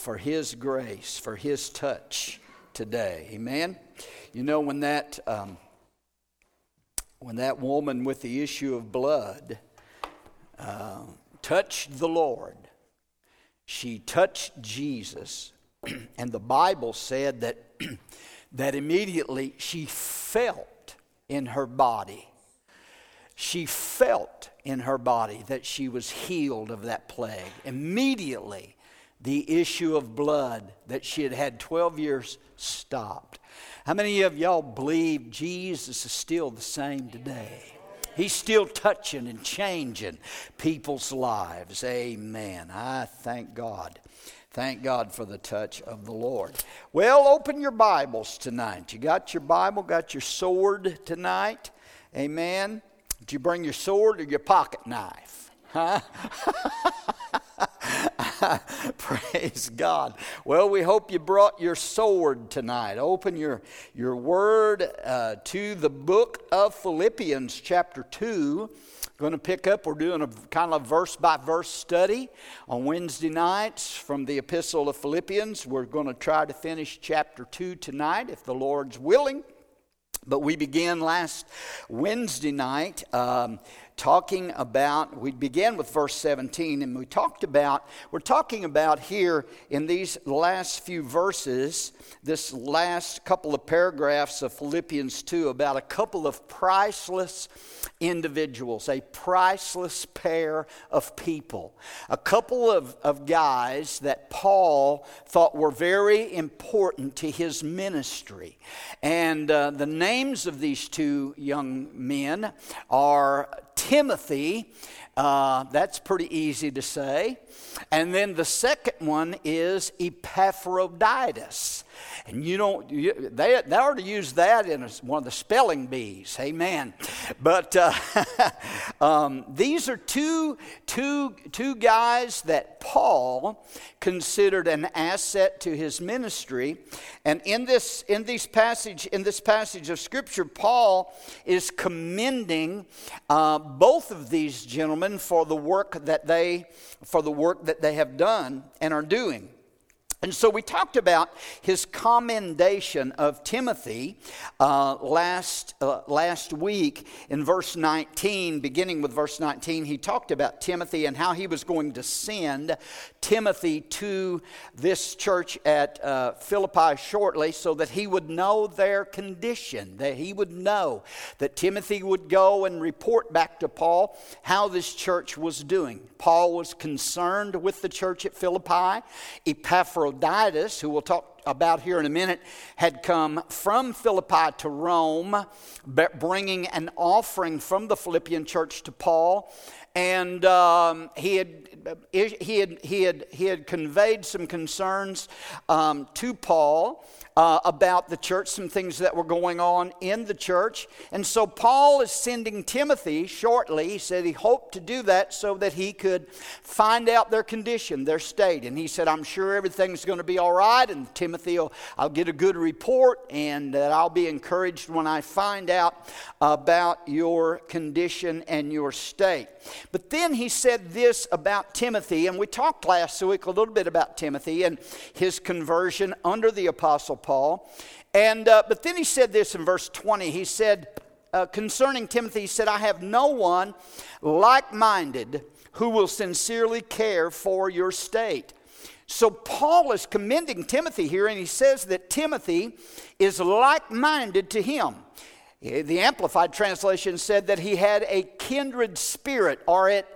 for His grace, for His touch today. Amen. You know, when that, um, when that woman with the issue of blood uh, touched the Lord, she touched Jesus, and the Bible said that, that immediately she felt in her body. She felt in her body that she was healed of that plague. Immediately, the issue of blood that she had had 12 years stopped. How many of y'all believe Jesus is still the same today? He's still touching and changing people's lives. Amen. I thank God. Thank God for the touch of the Lord. Well, open your Bibles tonight. You got your Bible, got your sword tonight. Amen. Did you bring your sword or your pocket knife? Huh? Praise God. Well, we hope you brought your sword tonight. Open your, your word uh, to the book of Philippians, chapter 2. Going to pick up, we're doing a kind of verse by verse study on Wednesday nights from the Epistle of Philippians. We're going to try to finish chapter 2 tonight if the Lord's willing. But we began last Wednesday night um, talking about, we began with verse 17, and we talked about, we're talking about here in these last few verses, this last couple of paragraphs of Philippians 2, about a couple of priceless individuals, a priceless pair of people, a couple of, of guys that Paul thought were very important to his ministry. And uh, the names of these two young men are Timothy. Uh, that's pretty easy to say. And then the second one is Epaphroditus. And you don't, you, they, they already used that in a, one of the spelling bees. Amen. But uh, um, these are two, two, two guys that Paul considered an asset to his ministry. And in this, in this passage, in this passage of Scripture, Paul is commending uh, both of these gentlemen for the work that they, for the work that they have done and are doing. And so we talked about his commendation of Timothy uh, last, uh, last week in verse 19, beginning with verse 19. He talked about Timothy and how he was going to send Timothy to this church at uh, Philippi shortly so that he would know their condition, that he would know that Timothy would go and report back to Paul how this church was doing. Paul was concerned with the church at Philippi. Epaphroditus, who we'll talk about here in a minute, had come from Philippi to Rome, bringing an offering from the Philippian church to Paul. And um, he, had, he, had, he, had, he had conveyed some concerns um, to Paul uh, about the church, some things that were going on in the church. And so Paul is sending Timothy shortly. He said he hoped to do that so that he could find out their condition, their state. And he said, I'm sure everything's going to be all right. And Timothy, will, I'll get a good report and that I'll be encouraged when I find out about your condition and your state. But then he said this about Timothy, and we talked last week a little bit about Timothy and his conversion under the Apostle Paul. And, uh, but then he said this in verse 20. He said, uh, concerning Timothy, he said, I have no one like minded who will sincerely care for your state. So Paul is commending Timothy here, and he says that Timothy is like minded to him. The Amplified Translation said that he had a kindred spirit, or it,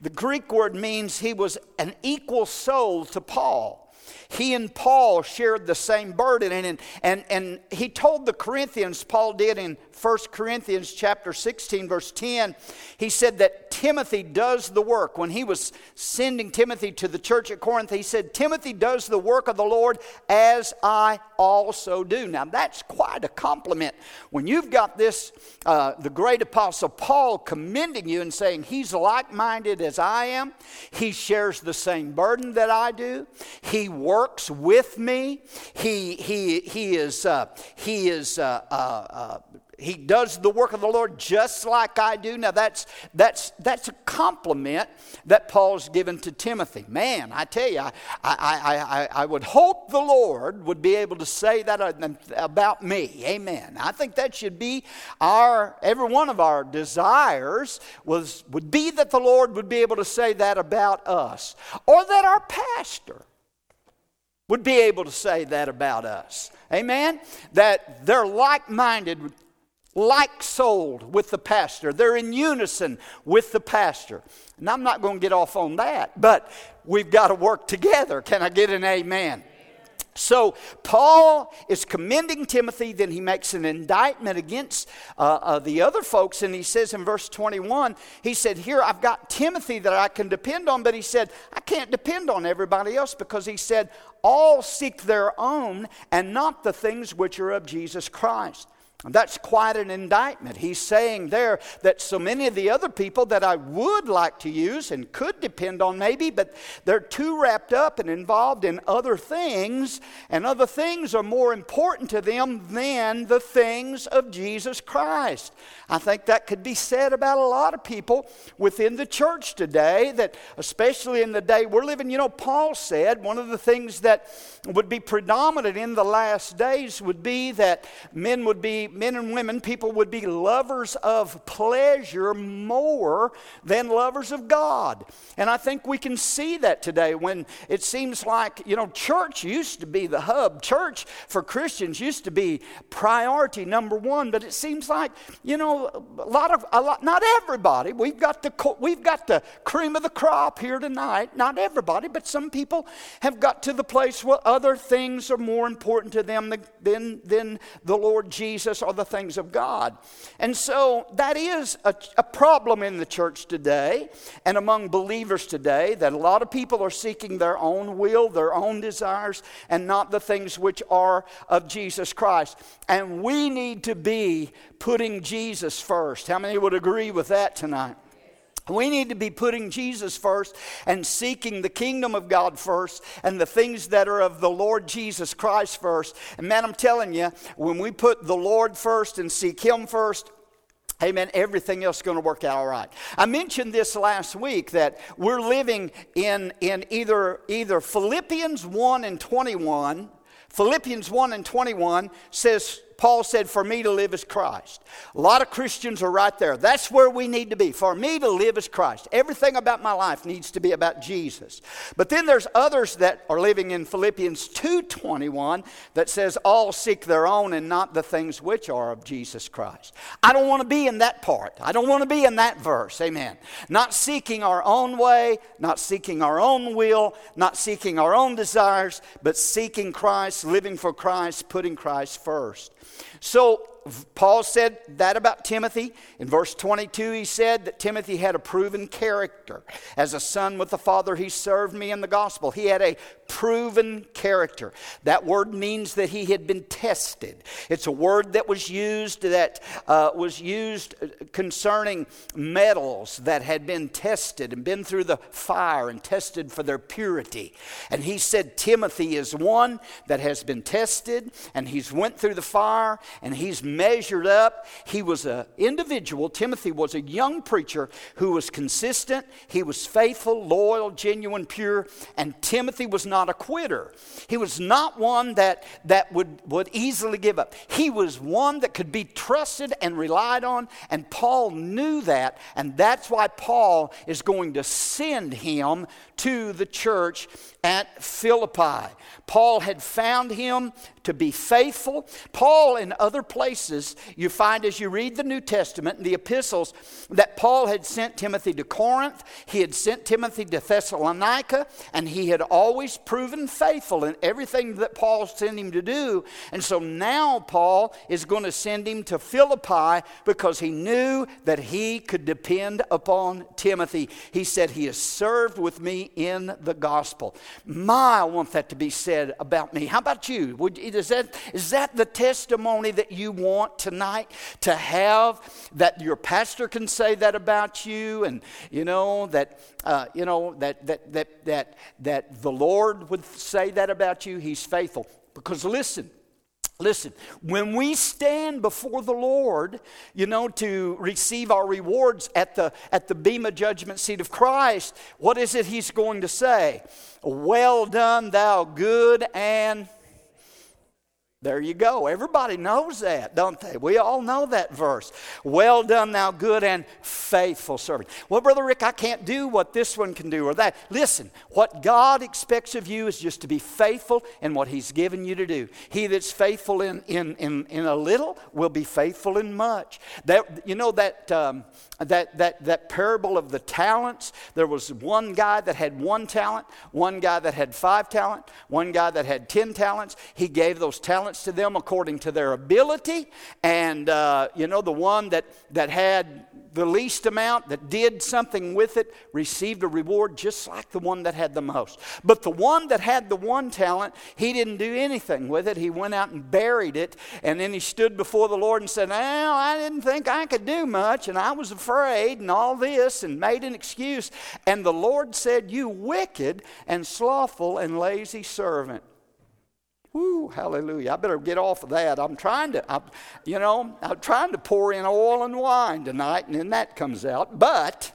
the Greek word means he was an equal soul to Paul he and Paul shared the same burden. And, and, and he told the Corinthians, Paul did in 1 Corinthians chapter 16, verse 10, he said that Timothy does the work. When he was sending Timothy to the church at Corinth, he said, Timothy does the work of the Lord as I also do. Now, that's quite a compliment. When you've got this, uh, the great apostle Paul commending you and saying, He's like minded as I am, he shares the same burden that I do, he works with me, he, he, he is, uh, he is uh, uh, uh he does the work of the Lord just like I do. Now that's that's that's a compliment that Paul's given to Timothy. Man, I tell you, I I, I, I would hope the Lord would be able to say that about me. Amen. I think that should be our every one of our desires was would be that the Lord would be able to say that about us, or that our pastor would be able to say that about us. Amen? That they're like minded like souled with the pastor. They're in unison with the pastor. And I'm not going to get off on that, but we've got to work together. Can I get an amen? So, Paul is commending Timothy, then he makes an indictment against uh, uh, the other folks, and he says in verse 21, he said, Here I've got Timothy that I can depend on, but he said, I can't depend on everybody else because he said, All seek their own and not the things which are of Jesus Christ. That's quite an indictment. He's saying there that so many of the other people that I would like to use and could depend on maybe, but they're too wrapped up and involved in other things, and other things are more important to them than the things of Jesus Christ. I think that could be said about a lot of people within the church today, that especially in the day we're living, you know, Paul said one of the things that would be predominant in the last days would be that men would be men and women, people would be lovers of pleasure more than lovers of God. And I think we can see that today when it seems like, you know, church used to be the hub. Church for Christians used to be priority number one, but it seems like, you know, a lot of, a lot, not everybody. We've got the, we've got the cream of the crop here tonight. Not everybody, but some people have got to the place where other things are more important to them than, than the Lord Jesus are the things of God. And so that is a, a problem in the church today and among believers today that a lot of people are seeking their own will, their own desires, and not the things which are of Jesus Christ. And we need to be putting Jesus first. How many would agree with that tonight? We need to be putting Jesus first and seeking the kingdom of God first and the things that are of the Lord Jesus Christ first. And man, I'm telling you, when we put the Lord first and seek Him first, Amen. Everything else is going to work out all right. I mentioned this last week that we're living in, in either, either Philippians 1 and 21. Philippians 1 and 21 says, Paul said, For me to live is Christ. A lot of Christians are right there. That's where we need to be. For me to live is Christ. Everything about my life needs to be about Jesus. But then there's others that are living in Philippians 2:21 that says, All seek their own and not the things which are of Jesus Christ. I don't want to be in that part. I don't want to be in that verse. Amen. Not seeking our own way, not seeking our own will, not seeking our own desires, but seeking Christ, living for Christ, putting Christ first. So Paul said that about Timothy. In verse 22, he said that Timothy had a proven character. As a son with the father, he served me in the gospel. He had a proven character. That word means that he had been tested. It's a word that was used that uh, was used concerning metals that had been tested and been through the fire and tested for their purity. And he said Timothy is one that has been tested and he's went through the fire and he's measured up. He was an individual. Timothy was a young preacher who was consistent. He was faithful, loyal, genuine, pure. And Timothy was not a quitter. He was not one that, that would, would easily give up. He was one that could be trusted and relied on. And Paul knew that. And that's why Paul is going to send him to the church at Philippi. Paul had found him to be faithful. Paul, in other places, you find as you read the New Testament and the epistles, that Paul had sent Timothy to Corinth, he had sent Timothy to Thessalonica, and he had always proven faithful in everything that Paul sent him to do. And so now Paul is going to send him to Philippi because he knew that he could depend upon Timothy. He said, He has served with me in the gospel. My, I want that to be said about me. How about you? Would, is, that, is that the testimony that you want tonight to have? That your pastor can say that about you, and you know that uh, you know that that that that that the Lord would say that about you. He's faithful. Because listen, Listen, when we stand before the Lord, you know, to receive our rewards at the, at the Bema judgment seat of Christ, what is it He's going to say? Well done, thou good and there you go. Everybody knows that, don't they? We all know that verse. Well done, thou good and faithful servant. Well, Brother Rick, I can't do what this one can do or that. Listen, what God expects of you is just to be faithful in what He's given you to do. He that's faithful in, in, in, in a little will be faithful in much. That, you know that, um, that, that, that parable of the talents? There was one guy that had one talent, one guy that had five talent, one guy that had ten talents. He gave those talents to them according to their ability. And, uh, you know, the one that, that had the least amount, that did something with it, received a reward just like the one that had the most. But the one that had the one talent, he didn't do anything with it. He went out and buried it. And then he stood before the Lord and said, Well, I didn't think I could do much. And I was afraid and all this and made an excuse. And the Lord said, You wicked and slothful and lazy servant. Woo, hallelujah. I better get off of that. I'm trying to, I'm, you know, I'm trying to pour in oil and wine tonight, and then that comes out. But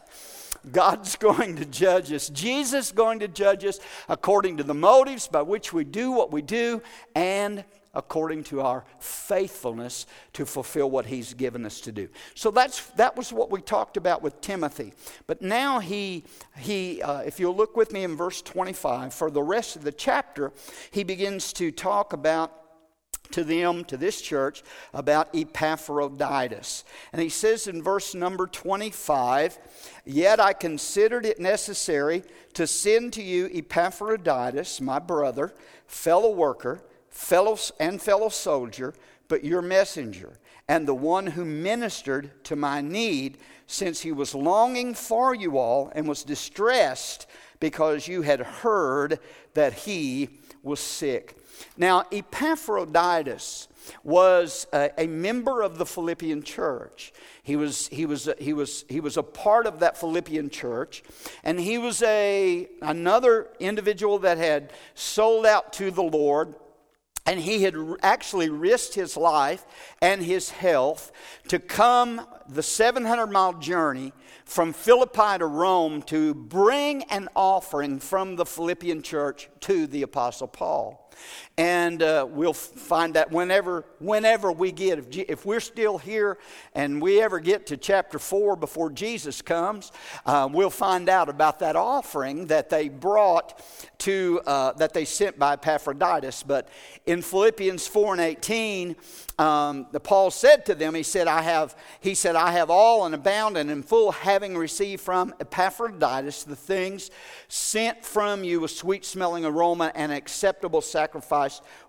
God's going to judge us. Jesus is going to judge us according to the motives by which we do what we do and according to our faithfulness to fulfill what he's given us to do. So that's that was what we talked about with Timothy. But now he he uh, if you'll look with me in verse 25 for the rest of the chapter, he begins to talk about to them, to this church, about Epaphroditus. And he says in verse number 25, Yet I considered it necessary to send to you Epaphroditus, my brother, fellow worker, fellow and fellow soldier, but your messenger, and the one who ministered to my need, since he was longing for you all and was distressed because you had heard that he was sick. Now, Epaphroditus was a, a, member of the Philippian church. He was, he, was, he, was, he was a part of that Philippian church, and he was a, another individual that had sold out to the Lord and he had actually risked his life and his health to come the 700 mile journey from Philippi to Rome to bring an offering from the Philippian church to the Apostle Paul. And uh, we'll find that whenever, whenever we get, if, if, we're still here and we ever get to chapter 4 before Jesus comes, uh, we'll find out about that offering that they brought to, uh, that they sent by Epaphroditus. But in Philippians 4 and 18, um, the Paul said to them, he said, I have, he said, I have all and abound and in full, having received from Epaphroditus the things sent from you a sweet smelling aroma and acceptable sacrifice,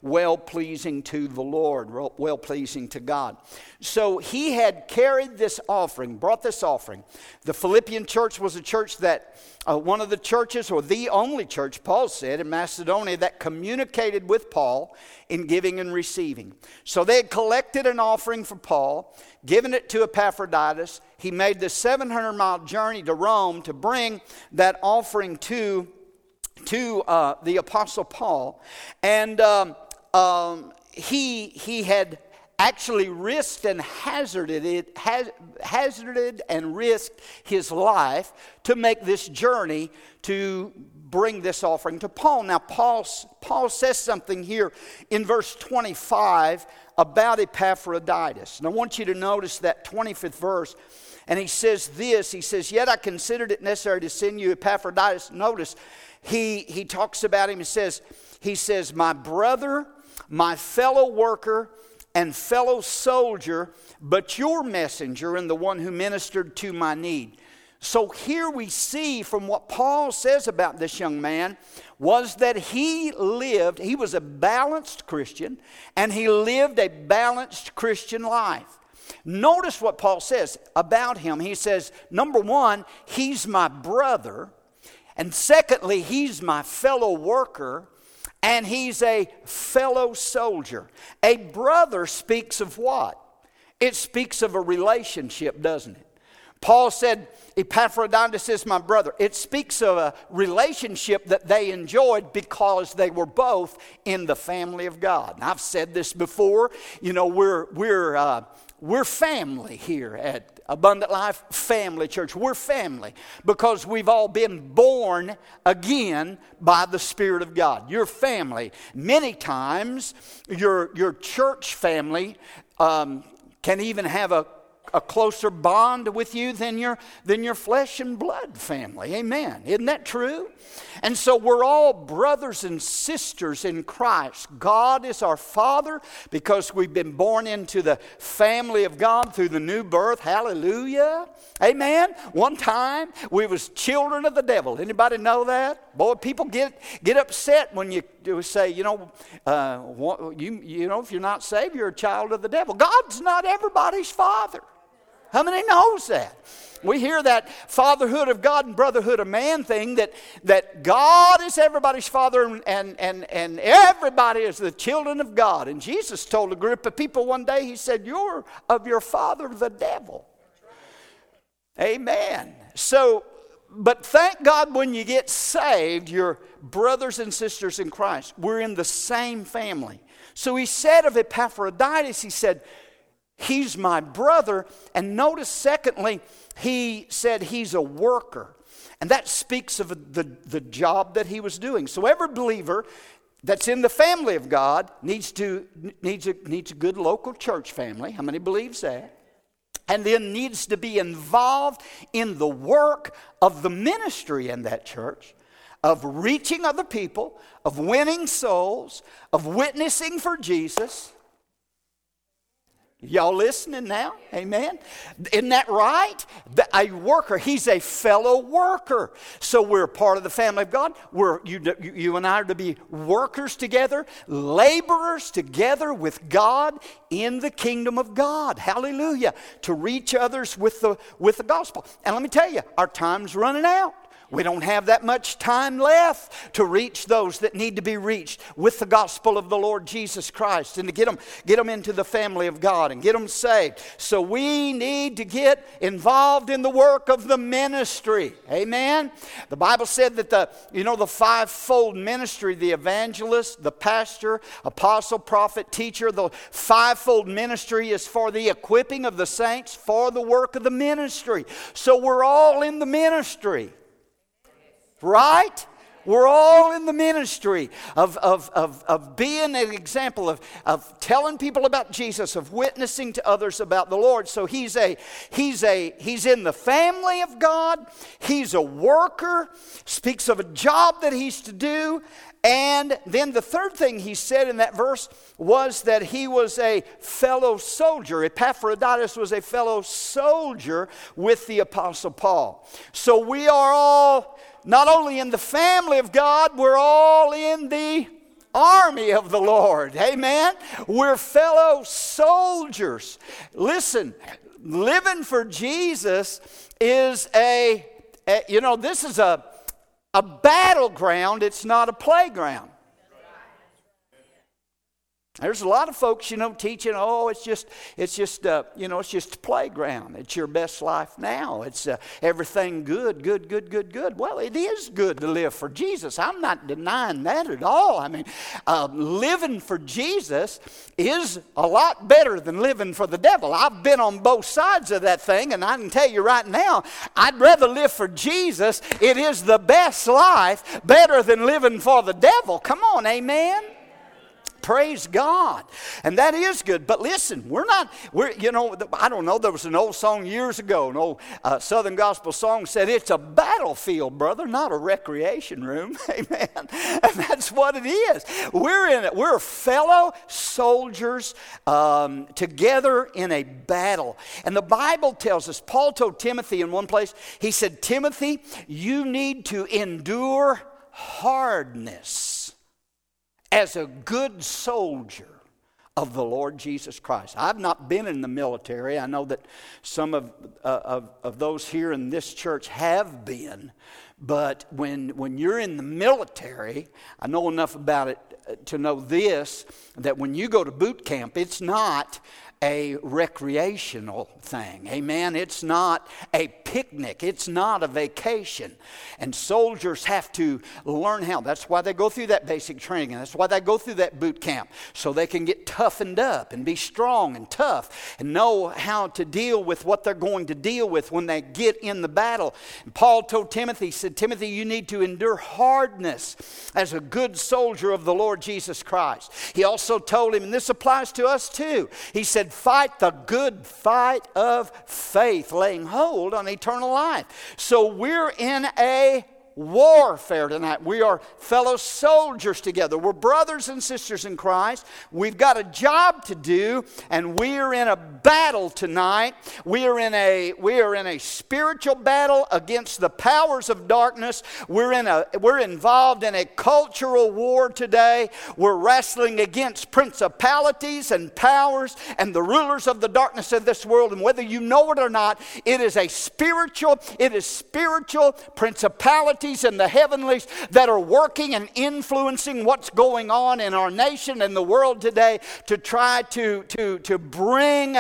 well pleasing to the Lord, well pleasing to God. So he had carried this offering, brought this offering. The Philippian church was a church that, uh, one of the churches, or the only church, Paul said, in Macedonia that communicated with Paul in giving and receiving. So they had collected an offering for Paul, given it to Epaphroditus. He made the 700 mile journey to Rome to bring that offering to, to uh, the Apostle Paul. And um, um, he, he had actually risked and hazarded it, hazarded and risked his life to make this journey to bring this offering to Paul. Now, Paul, Paul says something here in verse 25 about Epaphroditus. And I want you to notice that 25th verse. And he says this He says, Yet I considered it necessary to send you Epaphroditus. Notice, he, he talks about him. He says, he says, My brother, my fellow worker, and fellow soldier, but your messenger and the one who ministered to my need. So here we see from what Paul says about this young man was that he lived, he was a balanced Christian, and he lived a balanced Christian life. Notice what Paul says about him. He says, number one, he's my brother. And secondly, he's my fellow worker and he's a fellow soldier. A brother speaks of what? It speaks of a relationship, doesn't it? Paul said, Epaphroditus is my brother. It speaks of a relationship that they enjoyed because they were both in the family of God. And I've said this before. You know, we're, we're, uh, we're family here at Abundant Life Family Church. We're family because we've all been born again by the Spirit of God. Your family. Many times, your, your church family um, can even have a a closer bond with you than your, than your flesh and blood family. Amen. Isn't that true? And so we're all brothers and sisters in Christ. God is our Father because we've been born into the family of God through the new birth. Hallelujah. Amen. One time we was children of the devil. Anybody know that? Boy, people get, get upset when you say, you know, uh, you, you know, if you're not saved, you're a child of the devil. God's not everybody's father. How many knows that? We hear that fatherhood of God and brotherhood of man thing that, that God is everybody's father and, and, and, everybody is the children of God. And Jesus told a group of people one day, He said, You're of your father, the devil. Amen. So, but thank God when you get saved, you're brothers and sisters in Christ. We're in the same family. So he said of Epaphroditus, he said, He's my brother. And notice, secondly, he said he's a worker. And that speaks of the, the job that he was doing. So every believer that's in the family of God needs, to, needs, a, needs a good local church family. How many believes that? And then needs to be involved in the work of the ministry in that church of reaching other people, of winning souls, of witnessing for Jesus. Y'all listening now? Amen. Isn't that right? A worker, he's a fellow worker. So we're part of the family of God. We're, you, you and I are to be workers together, laborers together with God in the kingdom of God. Hallelujah. To reach others with the, with the gospel. And let me tell you, our time's running out. We don't have that much time left to reach those that need to be reached with the gospel of the Lord Jesus Christ and to get them, get them into the family of God and get them saved. So we need to get involved in the work of the ministry. Amen. The Bible said that the, you know, the fivefold ministry, the evangelist, the pastor, apostle, prophet, teacher, the fivefold ministry is for the equipping of the saints for the work of the ministry. So we're all in the ministry. Right? We're all in the ministry of, of, of, of being an example, of, of telling people about Jesus, of witnessing to others about the Lord. So he's, a, he's, a, he's in the family of God, he's a worker, speaks of a job that he's to do. And then the third thing he said in that verse was that he was a fellow soldier. Epaphroditus was a fellow soldier with the Apostle Paul. So we are all not only in the family of God, we're all in the army of the Lord. Amen. We're fellow soldiers. Listen, living for Jesus is a, a you know, this is a, a battleground, it's not a playground. There's a lot of folks, you know, teaching, oh, it's just, it's just, uh, you know, it's just a playground. It's your best life now. It's uh, everything good, good, good, good, good. Well, it is good to live for Jesus. I'm not denying that at all. I mean, uh, living for Jesus is a lot better than living for the devil. I've been on both sides of that thing, and I can tell you right now, I'd rather live for Jesus. It is the best life, better than living for the devil. Come on, amen. Praise God. And that is good. But listen, we're not, we're, you know, I don't know, there was an old song years ago, an old uh, Southern gospel song said, It's a battlefield, brother, not a recreation room. Amen. And that's what it is. We're in it. We're fellow soldiers um, together in a battle. And the Bible tells us, Paul told Timothy in one place, he said, Timothy, you need to endure hardness as a good soldier of the Lord Jesus Christ. I've not been in the military. I know that some of, uh, of, of those here in this church have been. But when, when you're in the military, I know enough about it uh, to know this that when you go to boot camp, it's not a recreational thing. Amen. It's not a picnic, it's not a vacation. And soldiers have to learn how. That's why they go through that basic training, that's why they go through that boot camp, so they can get toughened up and be strong and tough and know how to deal with what they're going to deal with when they get in the battle. And Paul told Timothy, he said, Timothy, you need to endure hardness as a good soldier of the Lord Jesus Christ. He also told him, and this applies to us too, he said, Fight the good fight of faith, laying hold on eternal life. So we're in a warfare tonight. We are fellow soldiers together. We're brothers and sisters in Christ. We've got a job to do, and we are in a battle tonight. We are in a we are in a spiritual battle against the powers of darkness. We're in a we're involved in a cultural war today. We're wrestling against principalities and powers and the rulers of the darkness of this world. And whether you know it or not, it is a spiritual, it is spiritual principalities in the heavenlies that are working and influencing what's going on in our nation and the world today to try to, to, to, bring,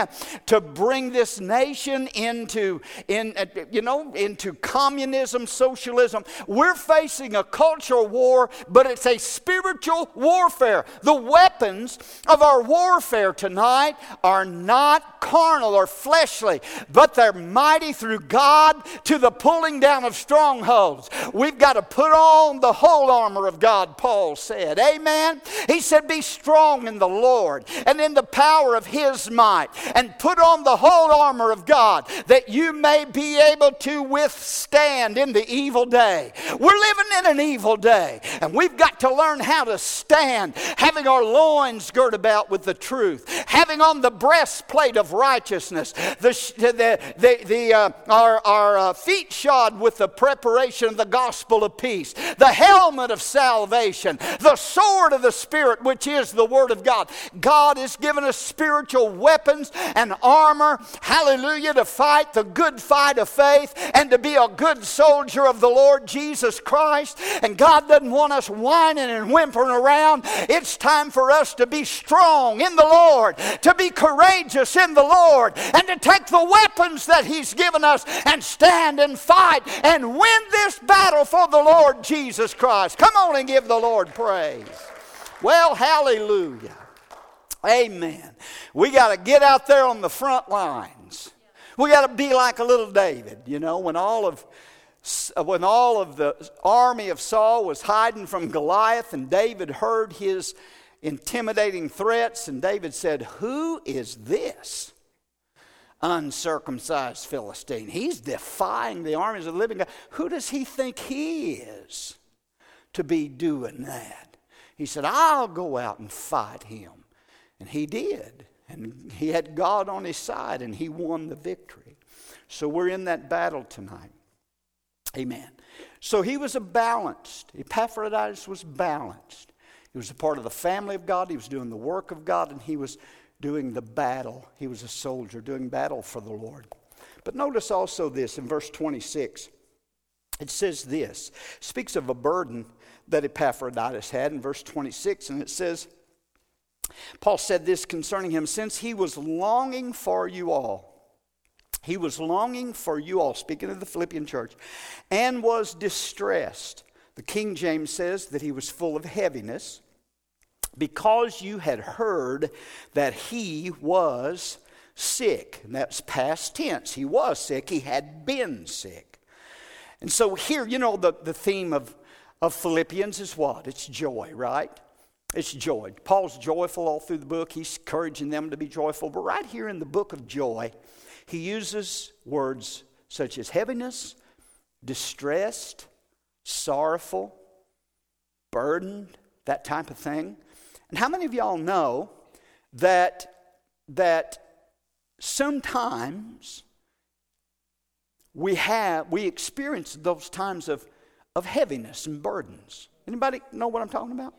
to bring this nation into, in, uh, you know, into communism, socialism. We're facing a cultural war, but it's a spiritual warfare. The weapons of our warfare tonight are not carnal or fleshly, but they're mighty through God to the pulling down of strongholds. We've got to put on the whole armor of God, Paul said. Amen. He said, Be strong in the Lord and in the power of his might, and put on the whole armor of God that you may be able to withstand in the evil day. We're living in an evil day, and we've got to learn how to stand, having our loins girt about with the truth, having on the breastplate of righteousness, the, the, the, the uh, our, our uh, feet shod with the preparation of the gospel gospel of peace, the helmet of salvation, the sword of the Spirit, which is the Word of God. God has given us spiritual weapons and armor, hallelujah, to fight the good fight of faith and to be a good soldier of the Lord Jesus Christ. And God doesn't want us whining and whimpering around. It's time for us to be strong in the Lord, to be courageous in the Lord, and to take the weapons that He's given us and stand and fight and win this battle for the Lord Jesus Christ. Come on and give the Lord praise. Well, hallelujah. Amen. We got to get out there on the front lines. We got to be like a little David, you know, when all of when all of the army of Saul was hiding from Goliath and David heard his intimidating threats and David said, "Who is this?" Uncircumcised Philistine. He's defying the armies of the living God. Who does he think he is to be doing that? He said, I'll go out and fight him. And he did. And he had God on his side and he won the victory. So we're in that battle tonight. Amen. So he was a balanced, Epaphroditus was balanced. He was a part of the family of God, he was doing the work of God, and he was doing the battle. He was a soldier doing battle for the Lord. But notice also this in verse 26. It says this, speaks of a burden that Epaphroditus had in verse 26, and it says, Paul said this concerning him, since he was longing for you all. He was longing for you all, speaking of the Philippian church, and was distressed. The King James says that he was full of heaviness because you had heard that he was sick. And that's past tense. He was sick, he had been sick. And so here, you know, the, the theme of, of Philippians is what? It's joy, right? It's joy. Paul's joyful all through the book. He's encouraging them to be joyful. But right here in the book of joy, he uses words such as heaviness, distressed, sorrowful, burdened, that type of thing. And how many of y'all know that, that sometimes we have we experience those times of, of heaviness and burdens? Anybody know what I'm talking about?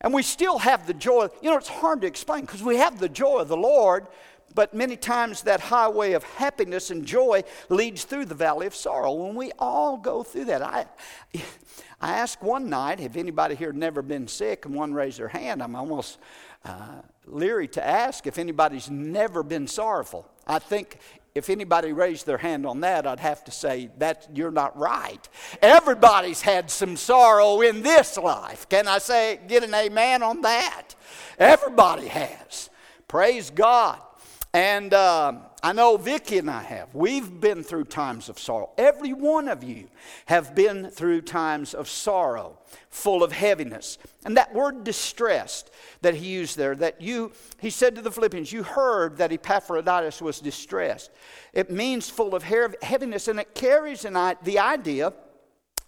And we still have the joy. You know, it's hard to explain because we have the joy of the Lord, but many times that highway of happiness and joy leads through the valley of sorrow. And we all go through that. I, I asked one night have anybody here never been sick, and one raised their hand. I'm almost uh, leery to ask if anybody's never been sorrowful. I think if anybody raised their hand on that, I'd have to say that you're not right. Everybody's had some sorrow in this life. Can I say, get an amen on that? Everybody has. Praise God. And uh, I know Vicki and I have. We've been through times of sorrow. Every one of you have been through times of sorrow, full of heaviness. And that word distressed that he used there, that you, he said to the Philippians, you heard that Epaphroditus was distressed. It means full of heaviness, and it carries the idea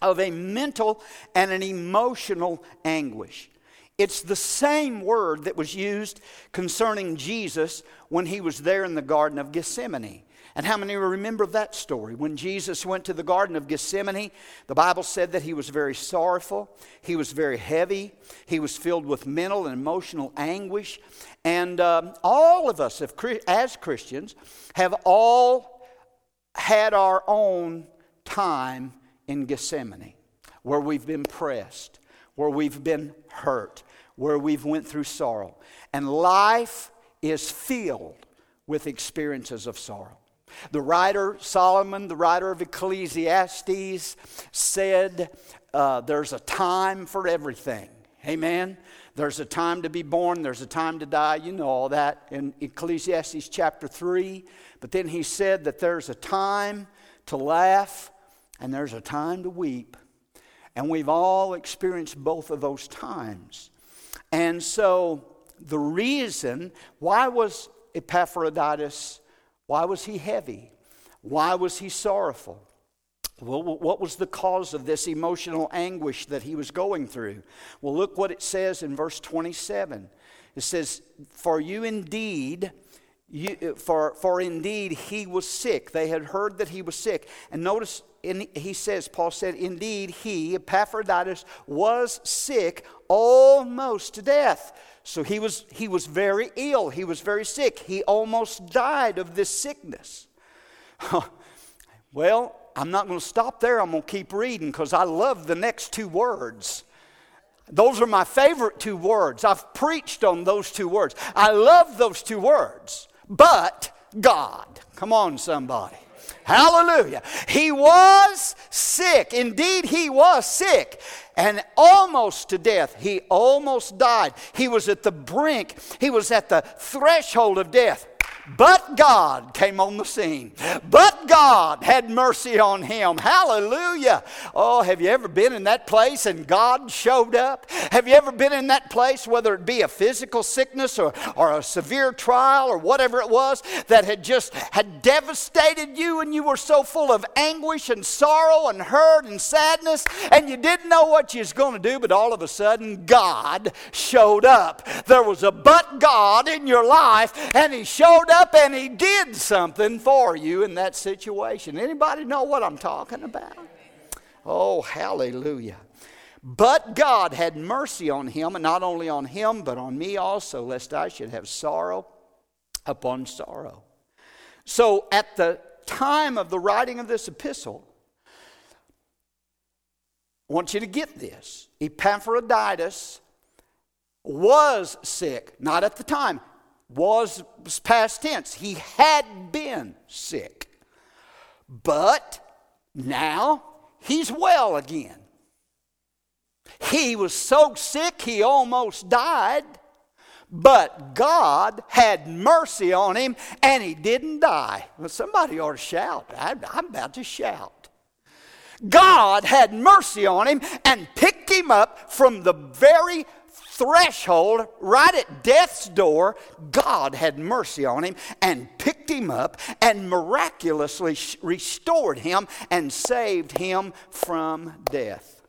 of a mental and an emotional anguish. It's the same word that was used concerning Jesus when he was there in the Garden of Gethsemane. And how many remember that story? When Jesus went to the Garden of Gethsemane, the Bible said that he was very sorrowful, he was very heavy, he was filled with mental and emotional anguish. And um, all of us, as Christians, have all had our own time in Gethsemane where we've been pressed, where we've been hurt, where we've went through sorrow. And life is filled with experiences of sorrow. The writer, Solomon, the writer of Ecclesiastes, said uh, there's a time for everything. Amen. There's a time to be born, there's a time to die. You know all that in Ecclesiastes chapter 3. But then he said that there's a time to laugh and there's a time to weep. And we've all experienced both of those times. And so the reason why was Epaphroditus, why was he heavy? Why was he sorrowful? Well, what was the cause of this emotional anguish that he was going through? Well, look what it says in verse 27. It says, For you indeed, you, uh, for, for indeed he was sick. They had heard that he was sick. And notice in, he says, Paul said, Indeed, he, Epaphroditus, was sick almost to death. So he was, he was very ill. He was very sick. He almost died of this sickness. well, I'm not going to stop there. I'm going to keep reading because I love the next two words. Those are my favorite two words. I've preached on those two words. I love those two words. But God. Come on, somebody. Hallelujah. He was sick. Indeed, he was sick and almost to death. He almost died. He was at the brink, he was at the threshold of death. But God came on the scene. But God had mercy on him. Hallelujah. Oh, have you ever been in that place and God showed up? Have you ever been in that place, whether it be a physical sickness or, or a severe trial or whatever it was, that had just had devastated you and you were so full of anguish and sorrow and hurt and sadness and you didn't know what you was going to do, but all of a sudden God showed up. There was a but God in your life and he showed up and he did something for you in that situation. Anybody know what I'm talking about? Oh, hallelujah. But God had mercy on him, and not only on him, but on me also, lest I should have sorrow upon sorrow. So at the time of the writing of this epistle, I want you to get this. Epaphroditus was sick, not at the time was, past tense. He had been sick. But now he's well again. He was so sick he almost died, but God had mercy on him and he didn't die. Well, somebody ought to shout. I, I'm about to shout. God had mercy on him and picked him up from the very threshold, right at death's door, God had mercy on him and picked him up and miraculously restored him and saved him from death.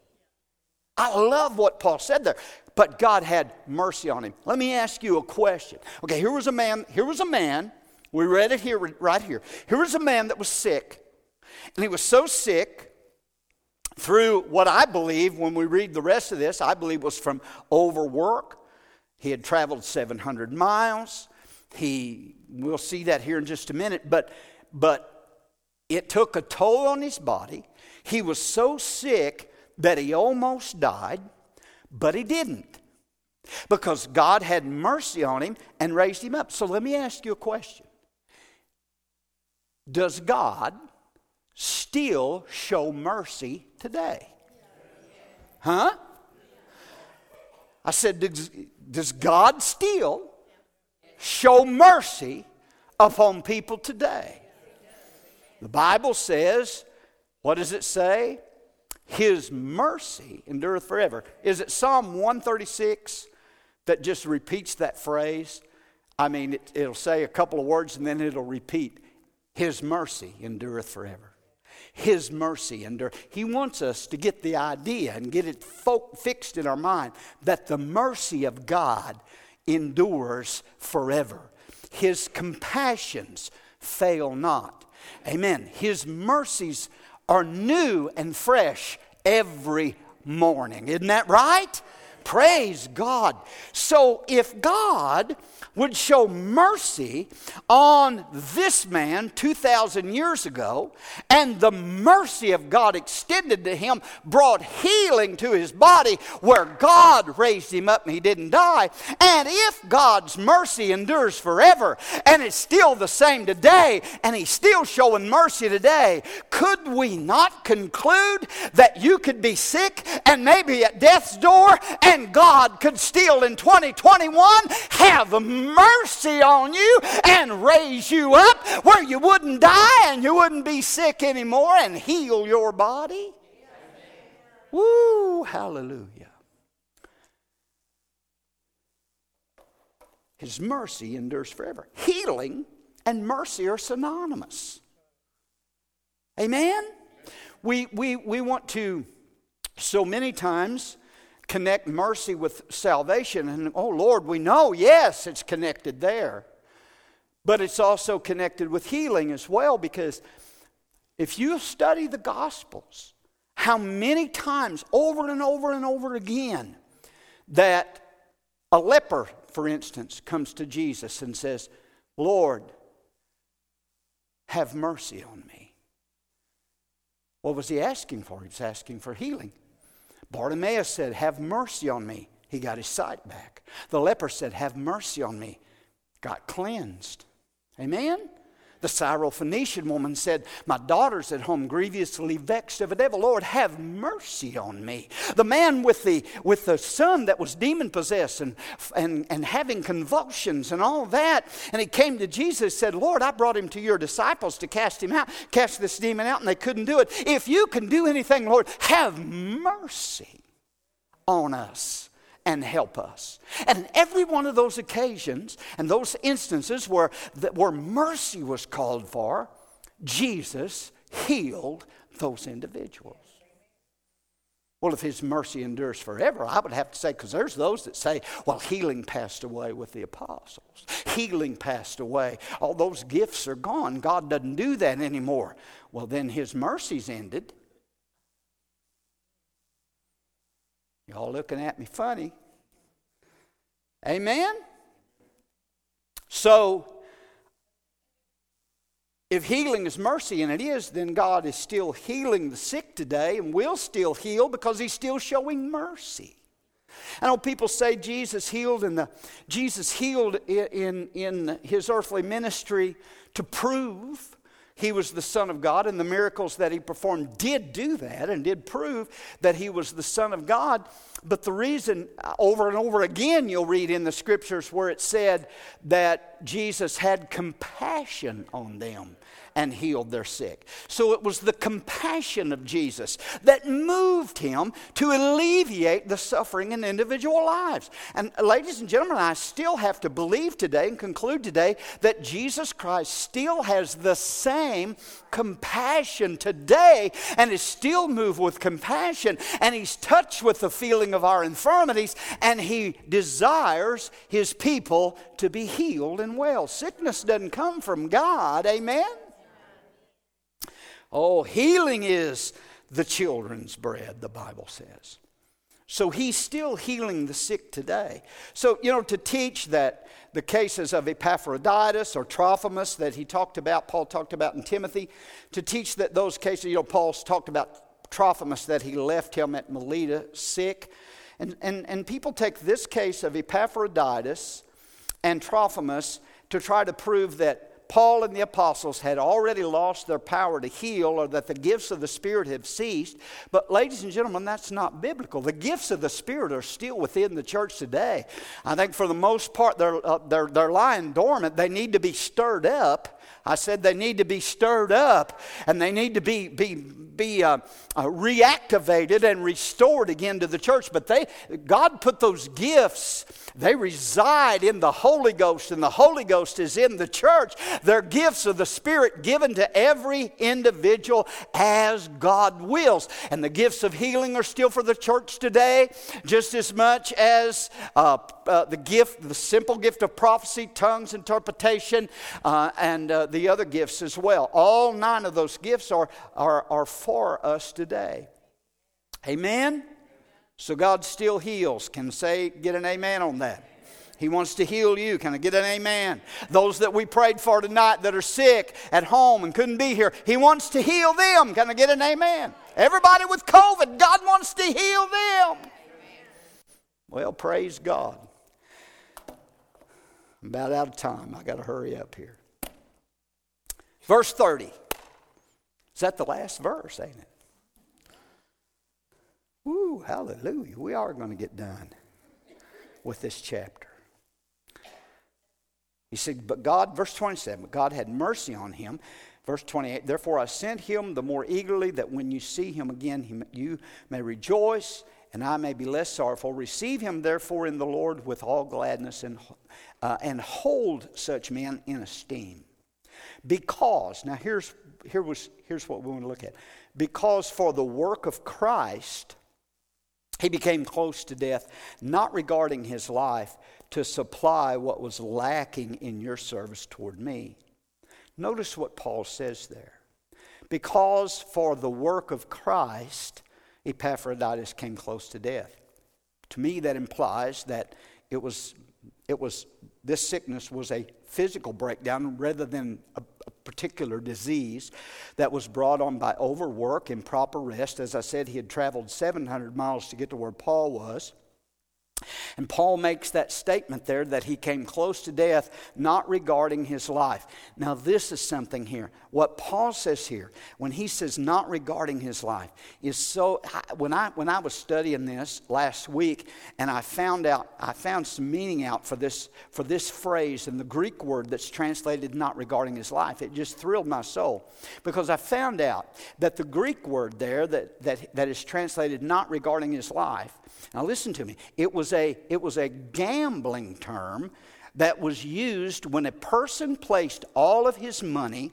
I love what Paul said there. But God had mercy on him. Let me ask you a question. Okay, here was a man, here was a man, we read it here right here. Here was a man that was sick. And he was so sick through what I believe, when we read the rest of this, I believe was from overwork. He had traveled 700 miles. He, we'll see that here in just a minute, but, but it took a toll on his body. He was so sick that he almost died, but he didn't because God had mercy on him and raised him up. So let me ask you a question Does God still show mercy today? Huh? I said, does, does God still show mercy upon people today? The Bible says, what does it say? His mercy endureth forever. Is it Psalm 136 that just repeats that phrase? I mean, it, it'll say a couple of words and then it'll repeat, His mercy endureth forever. His mercy endure. He wants us to get the idea and get it fixed in our mind that the mercy of God endures forever. His compassions fail not. Amen. His mercies are new and fresh every morning. Isn't that right? Praise God. So if God would show mercy on this man 2,000 years ago, and the mercy of God extended to him brought healing to his body where God raised him up and he didn't die. And if God's mercy endures forever and it's still the same today and he's still showing mercy today, could we not conclude that you could be sick and maybe at death's door and God could still in 2021 have mercy on you and raise you up where you wouldn't die and you wouldn't be sick anymore and heal your body. Woo, hallelujah. His mercy endures forever. Healing and mercy are synonymous. Amen? We, we, we want to, so many times, connect mercy with salvation. And oh Lord, we know, yes, it's connected there. But it's also connected with healing as well because if you study the Gospels, how many times over and over and over again that a leper, for instance, comes to Jesus and says, Lord, have mercy on me. What was he asking for? He was asking for healing. Bartimaeus said, Have mercy on me. He got his sight back. The leper said, Have mercy on me. Got cleansed. Amen? The Syrophoenician woman said, My daughter's at home grievously vexed of a devil. Lord, have mercy on me. The man with the, with the son that was demon possessed and, and, and having convulsions and all that, and he came to Jesus said, Lord, I brought him to your disciples to cast him out, cast this demon out, and they couldn't do it. If you can do anything, Lord, have mercy on us and help us. And every one of those occasions and those instances where, where mercy was called for, Jesus healed those individuals. Well, if his mercy endures forever, I would have to say, because there's those that say, well, healing passed away with the apostles. Healing passed away. All those gifts are gone. God doesn't do that anymore. Well, then his mercy's ended. Y'all looking at me funny. Amen? So, if healing is mercy, and it is, then God is still healing the sick today and will still heal because He's still showing mercy. I know people say Jesus healed, and the, Jesus healed in, in His earthly ministry to prove he was the Son of God, and the miracles that he performed did do that and did prove that he was the Son of God. But the reason, over and over again, you'll read in the scriptures where it said that Jesus had compassion on them and healed their sick. So it was the compassion of Jesus that moved him to alleviate the suffering in individual lives. And ladies and gentlemen, I still have to believe today and conclude today that Jesus Christ still has the same compassion today and is still moved with compassion and he's touched with the feeling of our infirmities and he desires his people to be healed and well. Sickness doesn't come from God, amen? Oh, healing is the children's bread, the Bible says. So he's still healing the sick today. So, you know, to teach that the cases of Epaphroditus or Trophimus that he talked about, Paul talked about in Timothy, to teach that those cases, you know, Paul's talked about Trophimus that he left him at Melita sick. And, and, and people take this case of Epaphroditus and Trophimus to try to prove that Paul and the apostles had already lost their power to heal or that the gifts of the Spirit have ceased. But, ladies and gentlemen, that's not biblical. The gifts of the Spirit are still within the church today. I think for the most part, they're, uh, they're, they're lying dormant. They need to be stirred up. I said they need to be stirred up and they need to be, be, be uh, uh, reactivated and restored again to the church. But they, God put those gifts they reside in the Holy Ghost, and the Holy Ghost is in the church. They're gifts of the Spirit given to every individual as God wills. And the gifts of healing are still for the church today, just as much as uh, uh, the gift, the simple gift of prophecy, tongues, interpretation, uh, and uh, the other gifts as well. All nine of those gifts are, are, are for us today. Amen? So God still heals. Can say, get an amen on that? He wants to heal you. Can I get an amen? Those that we prayed for tonight that are sick at home and couldn't be here, He wants to heal them. Can I get an amen? Everybody with COVID, God wants to heal them. Well, praise God. I'm about out of time. I got to hurry up here. Verse 30. Is that the last verse, ain't it? Woo, hallelujah. We are going to get done with this chapter. He said, But God, verse 27, God had mercy on him. Verse 28, therefore I sent him the more eagerly that when you see him again, you may rejoice and I may be less sorrowful. Receive him therefore in the Lord with all gladness and, uh, and hold such men in esteem. Because, now here's, here was, here's what we want to look at. Because for the work of Christ, he became close to death, not regarding his life to supply what was lacking in your service toward me. Notice what Paul says there. Because for the work of Christ, Epaphroditus came close to death. To me, that implies that it was, it was this sickness was a physical breakdown rather than a, particular disease that was brought on by overwork, improper rest. As I said, he had traveled 700 miles to get to where Paul was. And Paul makes that statement there that he came close to death, not regarding his life. Now, this is something here. What Paul says here, when he says not regarding his life, is so. When I, when I was studying this last week, and I found out, I found some meaning out for this, for this phrase and the Greek word that's translated not regarding his life, it just thrilled my soul. Because I found out that the Greek word there that, that, that is translated not regarding his life now, listen to me. It was a, it was a gambling term that was used when a person placed all of his money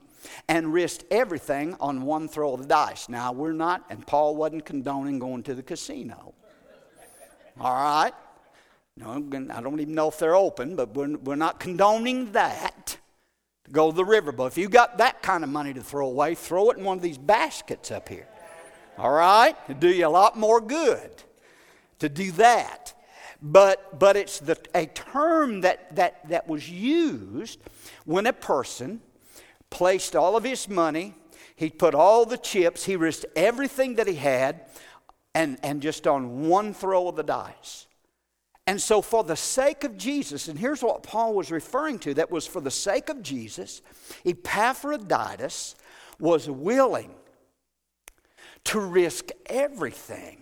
and risked everything on one throw of the dice. Now, we're not, and Paul wasn't condoning going to the casino. All right? No, I don't even know if they're open, but we're, we're not condoning that to go to the river. But if you got that kind of money to throw away, throw it in one of these baskets up here. All right? It'll do you a lot more good to do that. But, but it's the, a term that, that, that was used when a person placed all of his money, he put all the chips, he risked everything that he had, and, and just on one throw of the dice. And so, for the sake of Jesus, and here's what Paul was referring to that was for the sake of Jesus, Epaphroditus was willing to risk everything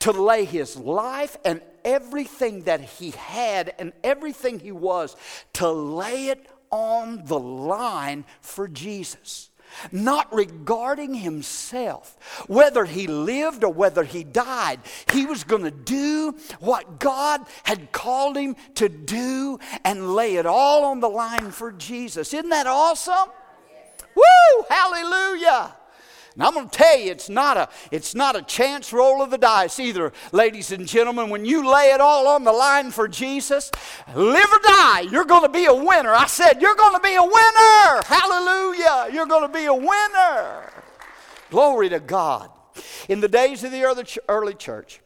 to lay his life and everything that he had and everything he was, to lay it on the line for Jesus. Not regarding himself, whether he lived or whether he died, he was going to do what God had called him to do and lay it all on the line for Jesus. Isn't that awesome? Woo! Hallelujah! And I'm going to tell you, it's not, a, it's not a chance roll of the dice either, ladies and gentlemen. When you lay it all on the line for Jesus, live or die, you're going to be a winner. I said, you're going to be a winner. Hallelujah. You're going to be a winner. Glory to God. In the days of the early church,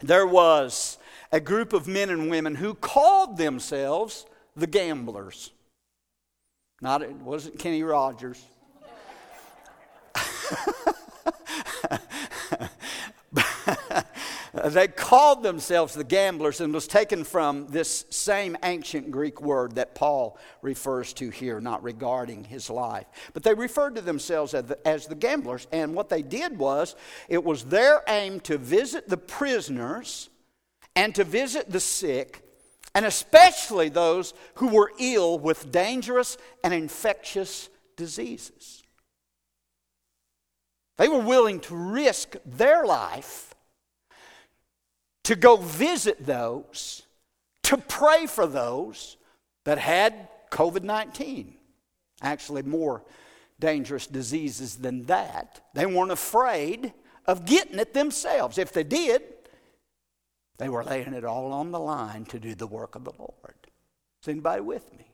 there was a group of men and women who called themselves the gamblers. Not, it wasn't Kenny Rogers. they called themselves the gamblers and was taken from this same ancient Greek word that Paul refers to here, not regarding his life. But they referred to themselves as the, as the gamblers, and what they did was it was their aim to visit the prisoners and to visit the sick, and especially those who were ill with dangerous and infectious diseases. They were willing to risk their life to go visit those, to pray for those that had COVID 19. Actually, more dangerous diseases than that. They weren't afraid of getting it themselves. If they did, they were laying it all on the line to do the work of the Lord. Is anybody with me?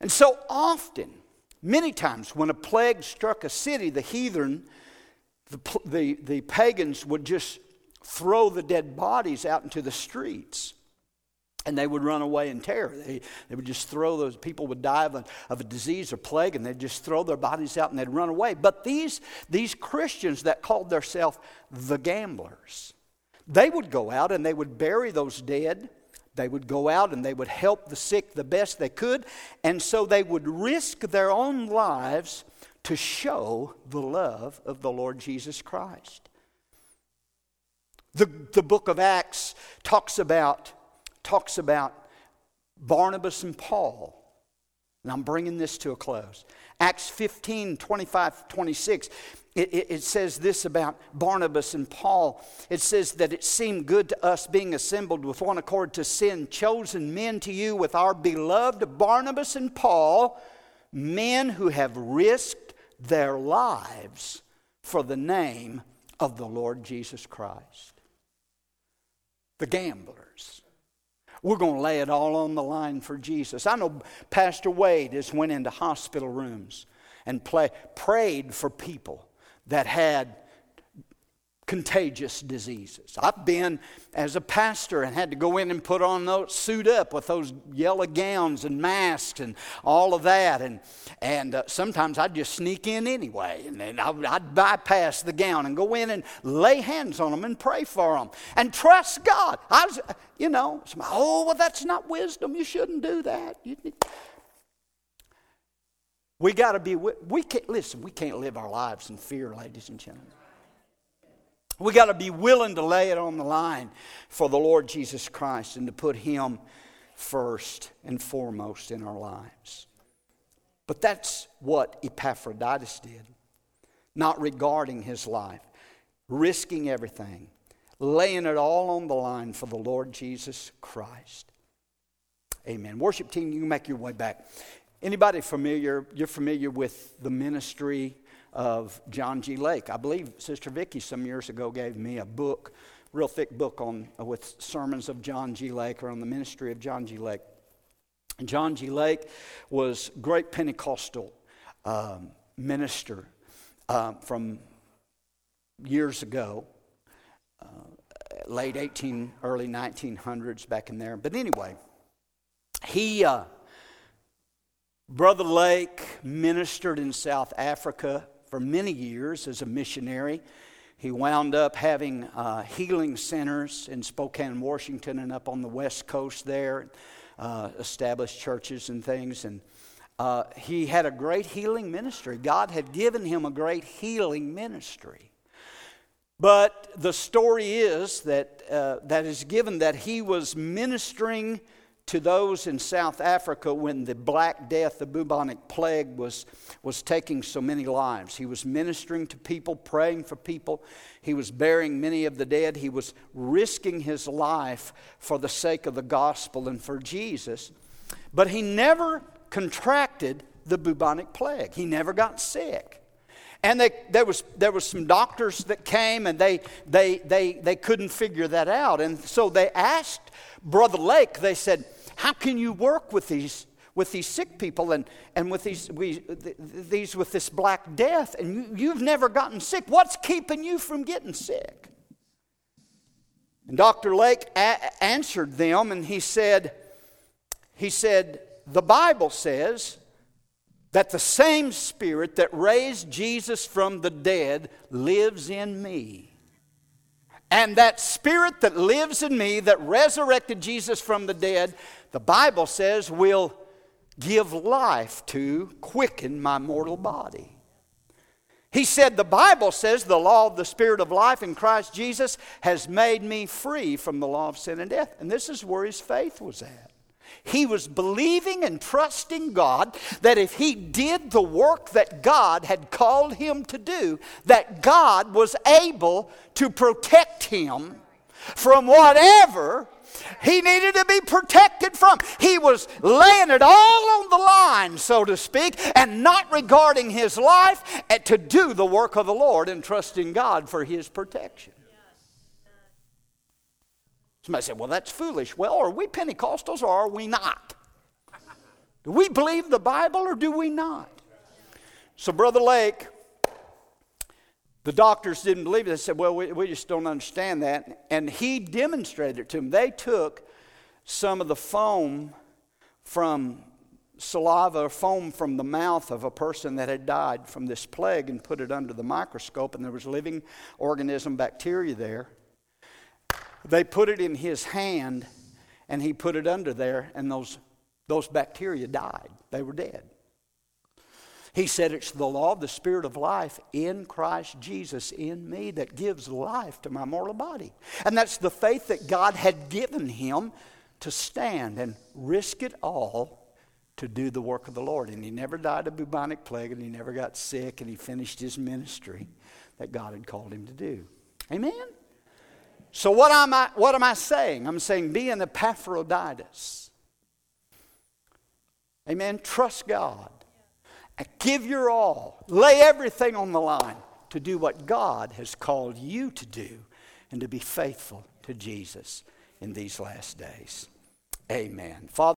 And so often, many times, when a plague struck a city, the heathen, the, the, the pagans would just throw the dead bodies out into the streets and they would run away in terror. They, they would just throw those people would die of a, of a disease or plague, and they'd just throw their bodies out and they'd run away. But these, these Christians that called themselves the gamblers, they would go out and they would bury those dead. They would go out and they would help the sick the best they could. And so they would risk their own lives to show the love of the Lord Jesus Christ. The, the book of Acts talks about, talks about Barnabas and Paul. And I'm bringing this to a close. Acts 15, 25, 26. It, it, it, says this about Barnabas and Paul. It says that it seemed good to us, being assembled with one accord, to send chosen men to you with our beloved Barnabas and Paul, men who have risked their lives for the name of the Lord Jesus Christ. The gamblers. We're going to lay it all on the line for Jesus. I know Pastor Wade has went into hospital rooms and play, prayed for people that had contagious diseases. I've been as a pastor and had to go in and put on those suit up with those yellow gowns and masks and all of that and and uh, sometimes I'd just sneak in anyway and then I'd, bypass the gown and go in and lay hands on them and pray for them and trust God. I was you know, oh well that's not wisdom. You shouldn't do that. You, we got to be, we can't, listen, we can't live our lives in fear, ladies and gentlemen. We got to be willing to lay it on the line for the Lord Jesus Christ and to put Him first and foremost in our lives. But that's what Epaphroditus did, not regarding his life, risking everything, laying it all on the line for the Lord Jesus Christ. Amen. Worship team, you can make your way back. Anybody familiar, you're familiar with the ministry of John G. Lake? I believe Sister Vicky some years ago gave me a book, real thick book on with sermons of John G. Lake or on the ministry of John G. Lake. John G. Lake was great Pentecostal um, minister uh, from years ago, uh, late 18, early 1900s back in there. But anyway, he uh, Brother Lake ministered in South Africa for many years as a missionary. He wound up having uh, healing centers in Spokane, Washington, and up on the West Coast there, uh, established churches and things. And uh, he had a great healing ministry. God had given him a great healing ministry. But the story is that uh, that is given that he was ministering to those in South Africa when the Black Death, the bubonic plague, was, was taking so many lives. He was ministering to people, praying for people. He was burying many of the dead. He was risking his life for the sake of the gospel and for Jesus. But he never contracted the bubonic plague, he never got sick. And they, there, was, there was some doctors that came and they, they, they, they couldn't figure that out. And so they asked Brother Lake, they said, how can you work with these with these sick people and, and with these, we, these with this black death and you, you've never gotten sick what's keeping you from getting sick And Dr. Lake a- answered them and he said, he said, the Bible says that the same spirit that raised Jesus from the dead lives in me. And that spirit that lives in me, that resurrected Jesus from the dead, the Bible says will give life to, quicken my mortal body. He said, The Bible says the law of the Spirit of life in Christ Jesus has made me free from the law of sin and death. And this is where his faith was at. He was believing and trusting God that if he did the work that God had called him to do, that God was able to protect him from whatever he needed to be protected from. He was laying it all on the line, so to speak, and not regarding his life to do the work of the Lord and trusting God for his protection. Somebody said, Well, that's foolish. Well, are we Pentecostals or are we not? Do we believe the Bible or do we not? So, Brother Lake, the doctors didn't believe it. They said, Well, we, we just don't understand that. And he demonstrated it to them. They took some of the foam from saliva foam from the mouth of a person that had died from this plague and put it under the microscope, and there was living organism bacteria there. They put it in his hand and he put it under there, and those, those bacteria died. They were dead. He said, It's the law of the Spirit of life in Christ Jesus in me that gives life to my mortal body. And that's the faith that God had given him to stand and risk it all to do the work of the Lord. And he never died of bubonic plague, and he never got sick, and he finished his ministry that God had called him to do. Amen? So, what am I, what am I saying? I'm saying be an Epaphroditus. Amen. Trust God. Give your all. Lay everything on the line to do what God has called you to do and to be faithful to Jesus in these last days. Amen. Father,